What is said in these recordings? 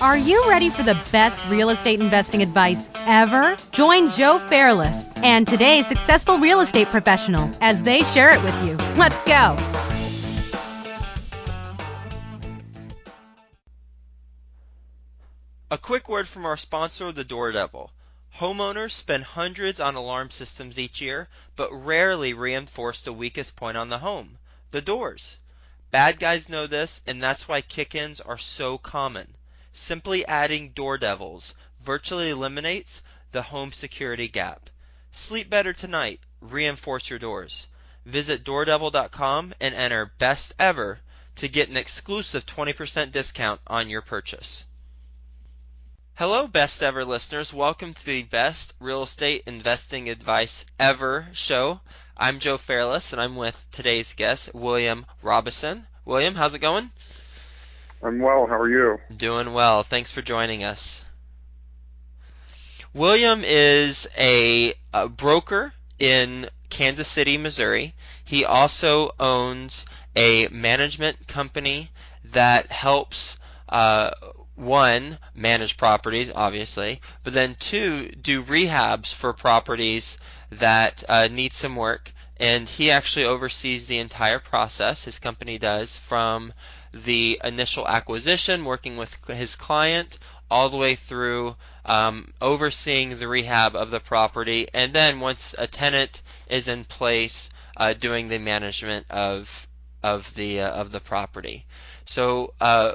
Are you ready for the best real estate investing advice ever? Join Joe Fairless and today's successful real estate professional as they share it with you. Let's go. A quick word from our sponsor, the Door Devil. Homeowners spend hundreds on alarm systems each year, but rarely reinforce the weakest point on the home the doors. Bad guys know this, and that's why kick ins are so common. Simply adding Door Devils virtually eliminates the home security gap. Sleep better tonight. Reinforce your doors. Visit doordevil.com and enter best ever to get an exclusive 20% discount on your purchase. Hello, best ever listeners. Welcome to the best real estate investing advice ever show. I'm Joe Fairless, and I'm with today's guest, William Robison. William, how's it going? I'm well. How are you? Doing well. Thanks for joining us. William is a, a broker in Kansas City, Missouri. He also owns a management company that helps uh, one, manage properties, obviously, but then two, do rehabs for properties that uh, need some work. And he actually oversees the entire process, his company does, from the initial acquisition, working with his client, all the way through um, overseeing the rehab of the property, and then once a tenant is in place, uh, doing the management of of the uh, of the property. So uh,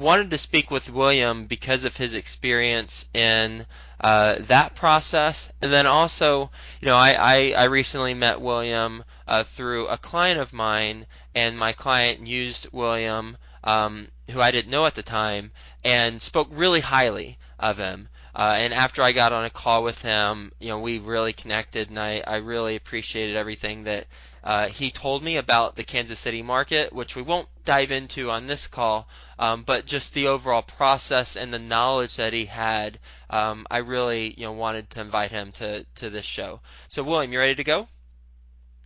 wanted to speak with William because of his experience in uh, that process, and then also, you know, I, I, I recently met William uh, through a client of mine, and my client used William, um, who I didn't know at the time, and spoke really highly of him. Uh, and after I got on a call with him, you know, we really connected, and I, I really appreciated everything that uh, he told me about the Kansas City market, which we won't dive into on this call, um, but just the overall process and the knowledge that he had. Um, I really, you know, wanted to invite him to to this show. So, William, you ready to go?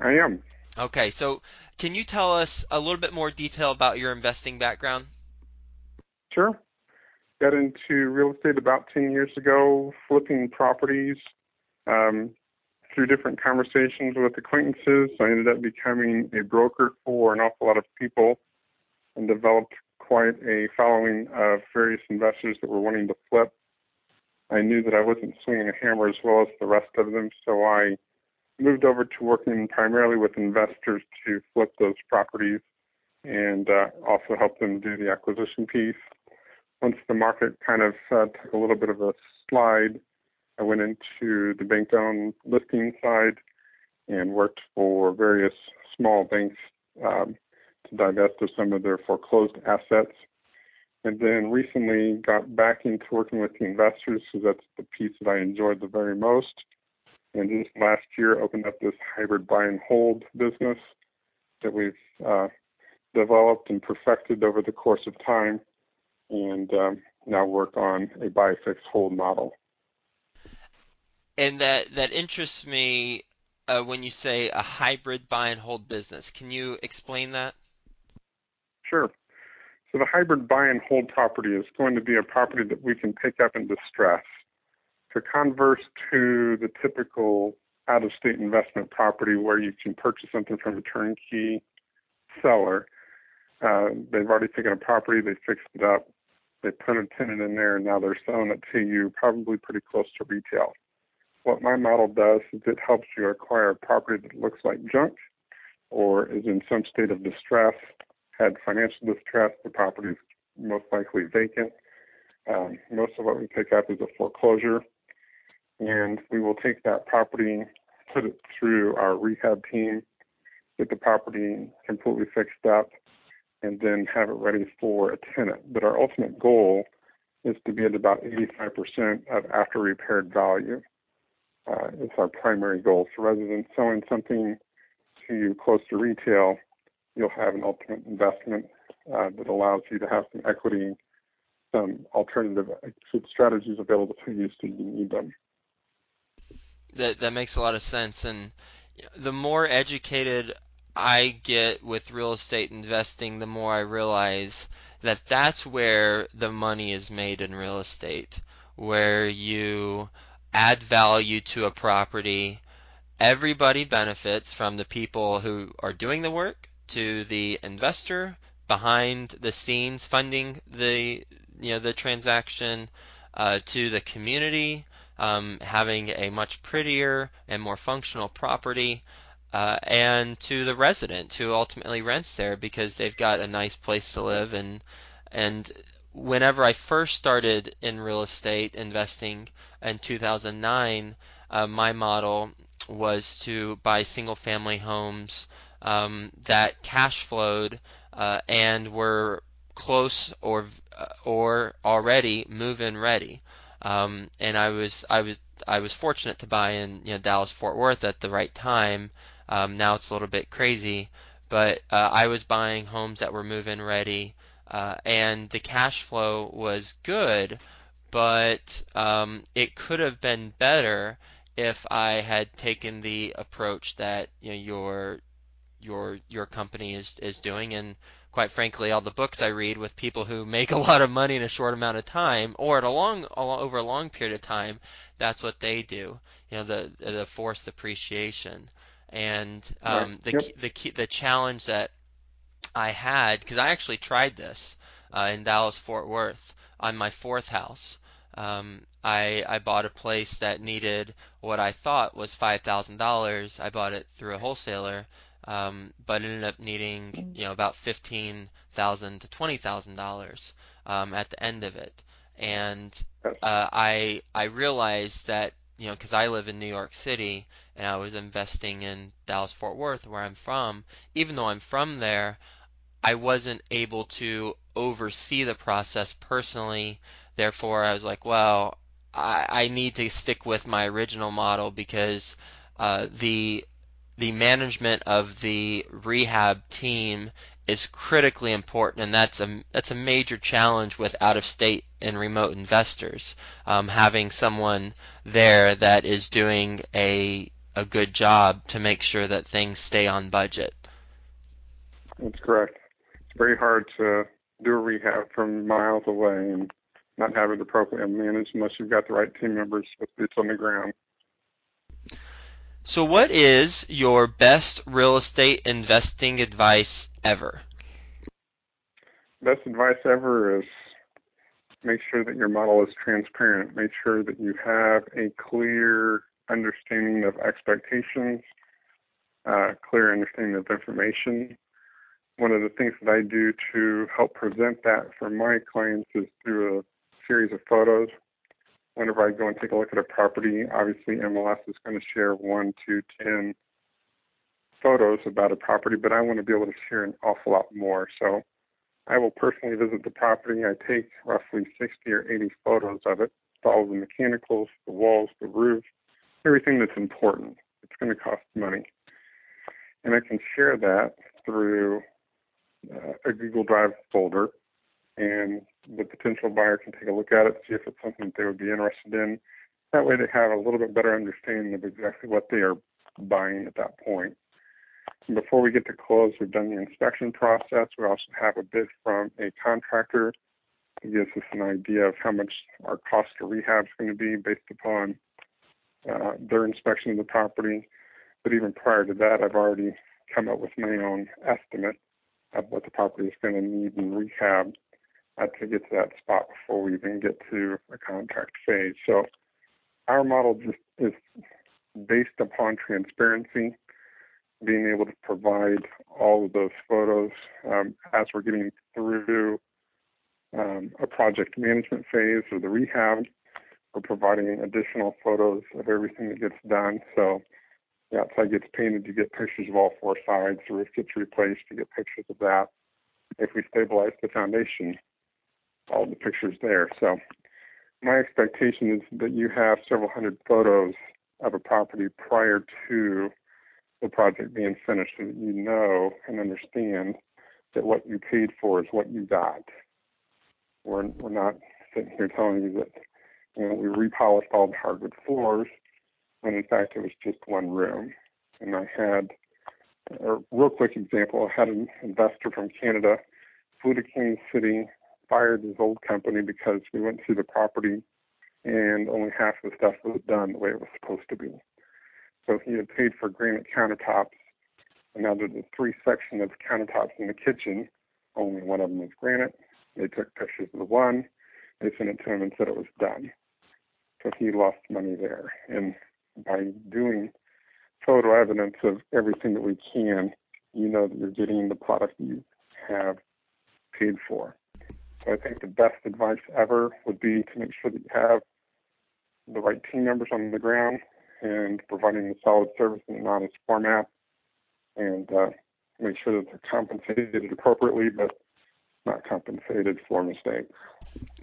I am. Okay, so can you tell us a little bit more detail about your investing background? Sure. Got into real estate about 10 years ago, flipping properties. Um, through different conversations with acquaintances, I ended up becoming a broker for an awful lot of people and developed quite a following of various investors that were wanting to flip. I knew that I wasn't swinging a hammer as well as the rest of them, so I moved over to working primarily with investors to flip those properties and uh, also help them do the acquisition piece. Once the market kind of uh, took a little bit of a slide, I went into the bank owned listing side and worked for various small banks um, to divest of some of their foreclosed assets. And then recently got back into working with the investors because that's the piece that I enjoyed the very most. And just last year opened up this hybrid buy and hold business that we've uh, developed and perfected over the course of time and um, now work on a buy fix hold model and that that interests me uh, when you say a hybrid buy and hold business. Can you explain that? Sure. So the hybrid buy and hold property is going to be a property that we can pick up in distress. To converse to the typical out of state investment property where you can purchase something from a turnkey seller, uh, they've already taken a property, they fixed it up, they put a tenant in there, and now they're selling it to you probably pretty close to retail. What my model does is it helps you acquire a property that looks like junk or is in some state of distress, had financial distress, the property is most likely vacant. Um, most of what we pick up is a foreclosure, and we will take that property, put it through our rehab team, get the property completely fixed up, and then have it ready for a tenant. But our ultimate goal is to be at about 85% of after repaired value uh, is our primary goal. So rather than selling something to you close to retail, you'll have an ultimate investment uh, that allows you to have some equity, some alternative strategies available to you so you need them. That that makes a lot of sense, and the more educated I get with real estate investing, the more I realize that that's where the money is made in real estate, where you add value to a property. Everybody benefits from the people who are doing the work to the investor behind the scenes funding the you know the transaction uh, to the community um, having a much prettier and more functional property uh, and to the resident who ultimately rents there because they've got a nice place to live and and whenever I first started in real estate investing in 2009 uh, my model was to buy single family homes um, that cash flowed uh, and were close or uh, or already move-in ready. Um, and I was I was I was fortunate to buy in you know, Dallas Fort Worth at the right time. Um, now it's a little bit crazy, but uh, I was buying homes that were move-in ready, uh, and the cash flow was good, but um, it could have been better if I had taken the approach that you know your your your company is is doing and quite frankly all the books I read with people who make a lot of money in a short amount of time or at a long over a long period of time that's what they do. You know the the forced appreciation. And um, the yep. the key, the challenge that I had because I actually tried this uh, in Dallas Fort Worth on my fourth house. Um, I I bought a place that needed what I thought was five thousand dollars. I bought it through a wholesaler um, but ended up needing you know about fifteen thousand to twenty thousand um, dollars at the end of it. And uh, I I realized that you know because I live in New York City and I was investing in Dallas Fort Worth where I'm from. Even though I'm from there, I wasn't able to oversee the process personally. Therefore, I was like, well, I, I need to stick with my original model because uh, the the management of the rehab team is critically important, and that's a that's a major challenge with out of state and remote investors. Um, having someone there that is doing a a good job to make sure that things stay on budget. That's correct. It's very hard to do a rehab from miles away and not have it appropriately managed unless you've got the right team members with boots on the ground. So, what is your best real estate investing advice ever? Best advice ever is make sure that your model is transparent. Make sure that you have a clear understanding of expectations, uh, clear understanding of information. One of the things that I do to help present that for my clients is through a series of photos whenever I go and take a look at a property, obviously MLS is going to share one, to 10 photos about a property, but I want to be able to share an awful lot more. So I will personally visit the property. I take roughly 60 or 80 photos of it, all the mechanicals, the walls, the roof, everything that's important. It's going to cost money. And I can share that through uh, a Google Drive folder and the potential buyer can take a look at it, see if it's something that they would be interested in. That way they have a little bit better understanding of exactly what they are buying at that point. Before we get to close, we've done the inspection process. We also have a bid from a contractor who gives us an idea of how much our cost of rehab is going to be based upon uh, their inspection of the property. But even prior to that, I've already come up with my own estimate of what the property is going to need in rehab uh, to get to that spot before we even get to a contract phase. So our model just is based upon transparency, being able to provide all of those photos um, as we're getting through um, a project management phase or the rehab. We're providing additional photos of everything that gets done. So the outside gets painted, you get pictures of all four sides. The roof gets replaced, you get pictures of that. If we stabilize the foundation, all the pictures there. So my expectation is that you have several hundred photos of a property prior to the project being finished so that you know and understand that what you paid for is what you got. We're, we're not sitting here telling you that you know, we repolished all the hardwood floors when in fact it was just one room. And I had a real quick example. I had an investor from Canada flew to Kansas City fired his old company because we went through the property and only half the stuff was done the way it was supposed to be. So he had paid for granite countertops, and now there's three section of countertops in the kitchen. Only one of them was granite. They took pictures of the one. They sent it to him and said it was done. So he lost money there. And by doing photo evidence of everything that we can, you know that you're getting the product you have paid for. I think the best advice ever would be to make sure that you have the right team members on the ground and providing the solid service in an honest format and uh, make sure that they're compensated appropriately but not compensated for mistakes.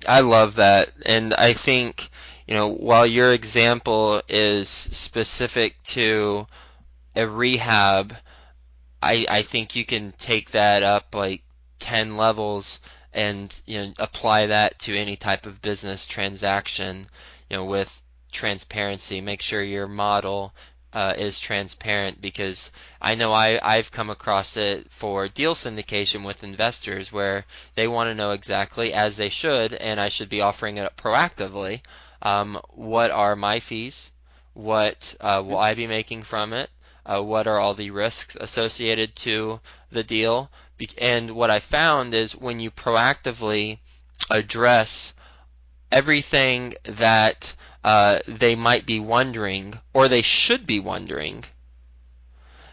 I love that. And I think, you know, while your example is specific to a rehab, I, I think you can take that up like 10 levels and you know apply that to any type of business transaction you know with transparency. Make sure your model uh, is transparent because I know I, I've come across it for deal syndication with investors where they want to know exactly, as they should, and I should be offering it proactively, um, what are my fees, what uh, will I be making from it, uh, what are all the risks associated to the deal, and what I found is when you proactively address everything that uh, they might be wondering, or they should be wondering,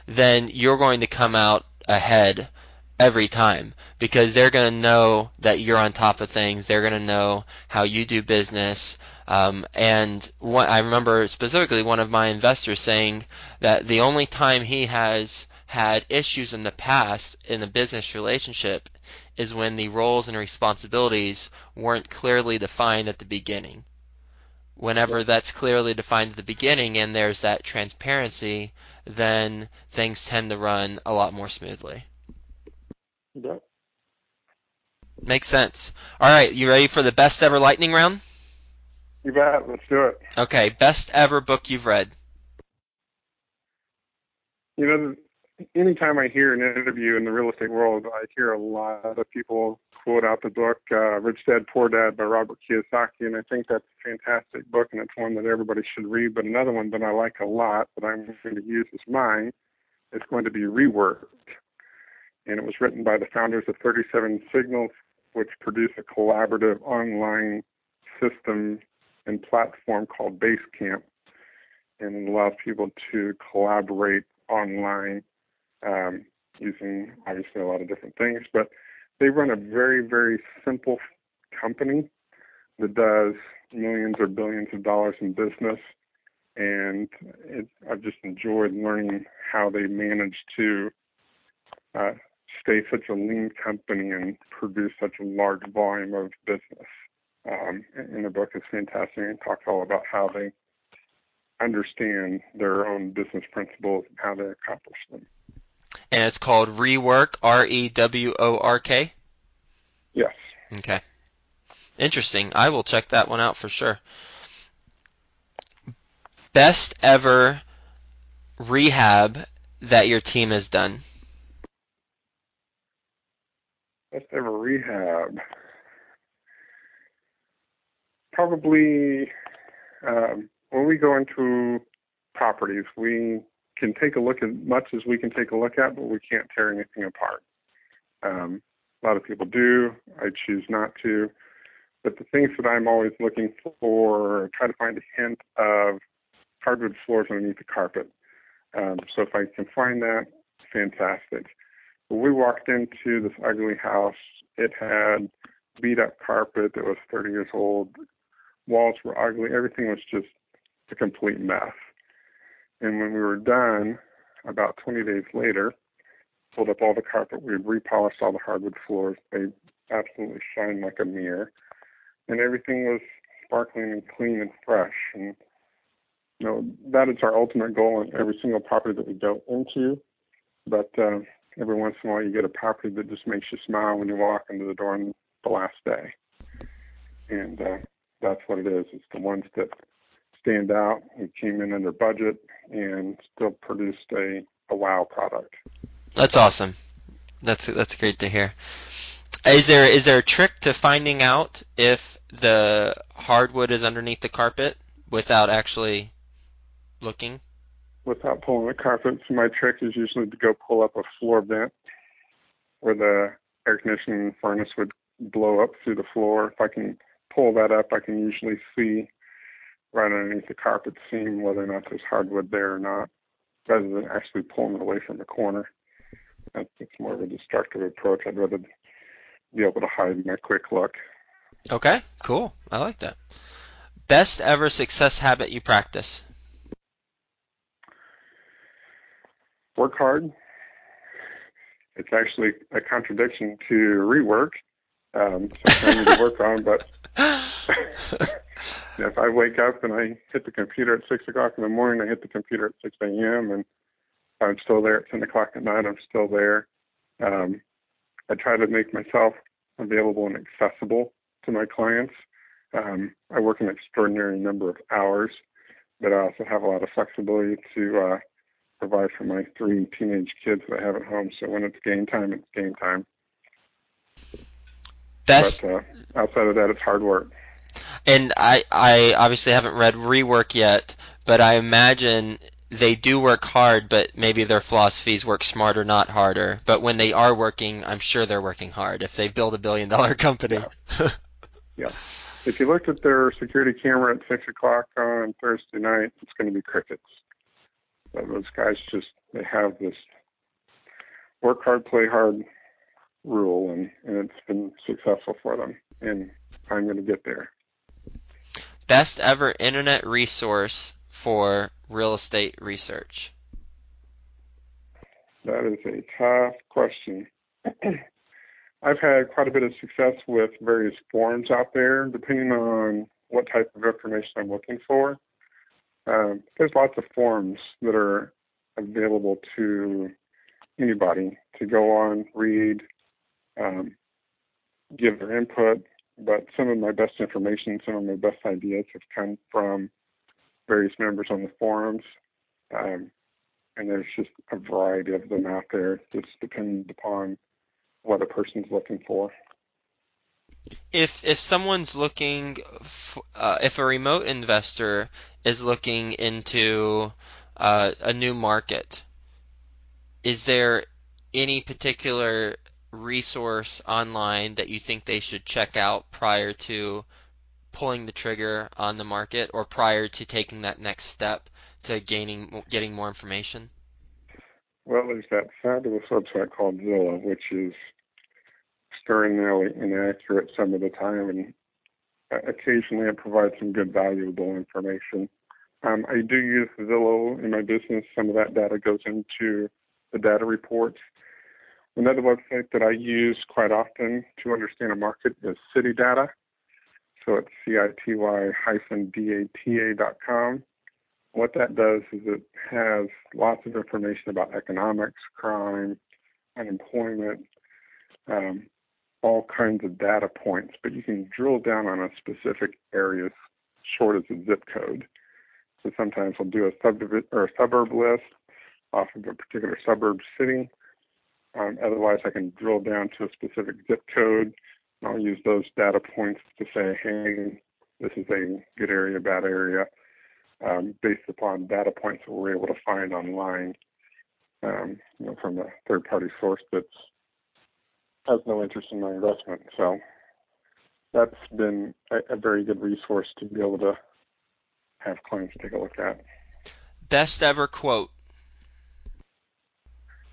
then you're going to come out ahead every time because they're going to know that you're on top of things. They're going to know how you do business. Um, and I remember specifically one of my investors saying that the only time he has had issues in the past in a business relationship is when the roles and responsibilities weren't clearly defined at the beginning. Whenever that's clearly defined at the beginning and there's that transparency, then things tend to run a lot more smoothly. Yeah. Makes sense. All right, you ready for the best ever lightning round? You bet. Let's do it. Okay, best ever book you've read. You know, anytime I hear an interview in the real estate world, I hear a lot of people quote out the book uh, Rich Dad Poor Dad by Robert Kiyosaki, and I think that's a fantastic book, and it's one that everybody should read. But another one that I like a lot that I'm going to use as mine is going to be Reworked, and it was written by the founders of 37 Signals, which produce a collaborative online system and platform called Basecamp, and allows people to collaborate online um, using obviously a lot of different things. But they run a very, very simple company that does millions or billions of dollars in business. And it, I've just enjoyed learning how they manage to uh, stay such a lean company and produce such a large volume of business. Um, and the book is fantastic and talks all about how they understand their own business principles and how they accomplish them and it's called Rework, R E W O R K? Yes. Okay. Interesting. I will check that one out for sure. Best ever rehab that your team has done? Best ever rehab. Probably um, when we go into properties, we can take a look as much as we can take a look at, but we can't tear anything apart. Um, a lot of people do. I choose not to. But the things that I'm always looking for, try to find a hint of hardwood floors underneath the carpet. Um, so if I can find that, fantastic. When we walked into this ugly house, it had beat up carpet that was 30 years old. Walls were ugly. Everything was just a complete mess. And when we were done, about 20 days later, pulled up all the carpet. We repolished all the hardwood floors. They absolutely shine like a mirror. And everything was sparkling and clean and fresh. And you know, that is our ultimate goal in every single property that we go into. But uh, every once in a while, you get a property that just makes you smile when you walk into the door on the last day. And uh, that's what it is. It's the ones that stand out. We came in under budget and still produced a, a wow product. That's awesome. That's that's great to hear. Is there is there a trick to finding out if the hardwood is underneath the carpet without actually looking? Without pulling the carpet, so my trick is usually to go pull up a floor vent where the air conditioning furnace would blow up through the floor. If I can pull that up, I can usually see right underneath the carpet seam whether or not there's hardwood there or not, rather than actually pulling it away from the corner. That's, it's more of a destructive approach. I'd rather be able to hide my quick look. Okay, cool. I like that. Best ever success habit you practice? Work hard. It's actually a contradiction to rework. Um, something I need to work on, but if I wake up and I hit the computer at six o'clock in the morning, I hit the computer at six a.m. and I'm still there at ten o'clock at night. I'm still there. Um, I try to make myself available and accessible to my clients. Um, I work an extraordinary number of hours, but I also have a lot of flexibility to uh, provide for my three teenage kids that I have at home. So when it's game time, it's game time. Best. But uh, outside of that, it's hard work. And I, I obviously haven't read Rework yet, but I imagine they do work hard, but maybe their philosophies work smarter, not harder. But when they are working, I'm sure they're working hard if they build a billion dollar company. Yeah. yeah. If you looked at their security camera at six o'clock on Thursday night, it's going to be crickets. But those guys just they have this work hard, play hard rule, and, and it's been successful for them. And I'm going to get there. Best ever internet resource for real estate research? That is a tough question. I've had quite a bit of success with various forums out there, depending on what type of information I'm looking for. Um, there's lots of forums that are available to anybody to go on, read, um, give their input. But some of my best information, some of my best ideas have come from various members on the forums. Um, and there's just a variety of them out there, just depending upon what a person's looking for. If if someone's looking, f- uh, if a remote investor is looking into uh, a new market, is there any particular resource online that you think they should check out prior to pulling the trigger on the market or prior to taking that next step to gaining getting more information? Well, there's that fabulous website called Zillow, which is extraordinarily inaccurate some of the time, and occasionally it provides some good, valuable information. Um, I do use Zillow in my business. Some of that data goes into the data reports. Another website that I use quite often to understand a market is City Data. So it's city-data.com. What that does is it has lots of information about economics, crime, unemployment, um, all kinds of data points, but you can drill down on a specific area short as a zip code. So sometimes we'll do a subdiv- or a suburb list off of a particular suburb city. Um, otherwise, I can drill down to a specific zip code I'll use those data points to say, hey, this is a good area, bad area, um, based upon data points that we're able to find online, um, you know, from a third-party source that has no interest in my investment. So that's been a, a very good resource to be able to have clients take a look at. Best ever quote.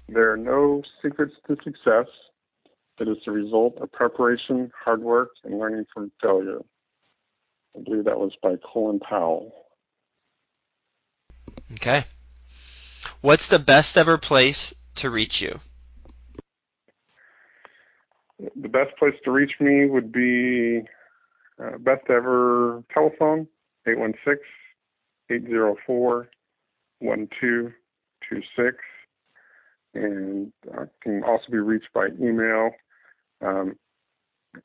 There are no secrets to success. It is the result of preparation, hard work, and learning from failure. I believe that was by Colin Powell. Okay. What's the best ever place to reach you? The best place to reach me would be uh, best ever telephone, 816 804 1226. And I can also be reached by email um,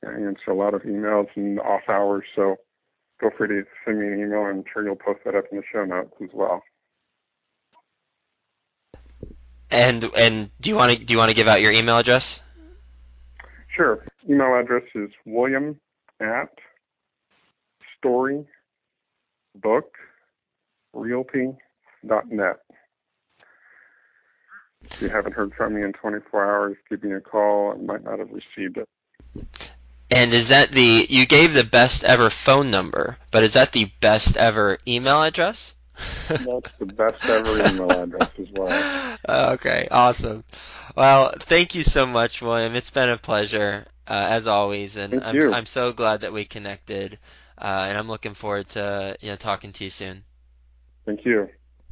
I answer a lot of emails in off hours, so feel free to send me an email. I'm sure you'll post that up in the show notes as well. And and do you want to do you want to give out your email address? Sure. Email address is william at storybookrealty.net. If you haven't heard from me in 24 hours, give me a call. I might not have received it. And is that the you gave the best ever phone number, but is that the best ever email address? That's the best ever email address as well. Okay, awesome. Well, thank you so much, William. It's been a pleasure uh, as always, and Thank I'm you. I'm so glad that we connected, uh, and I'm looking forward to you know talking to you soon. Thank you.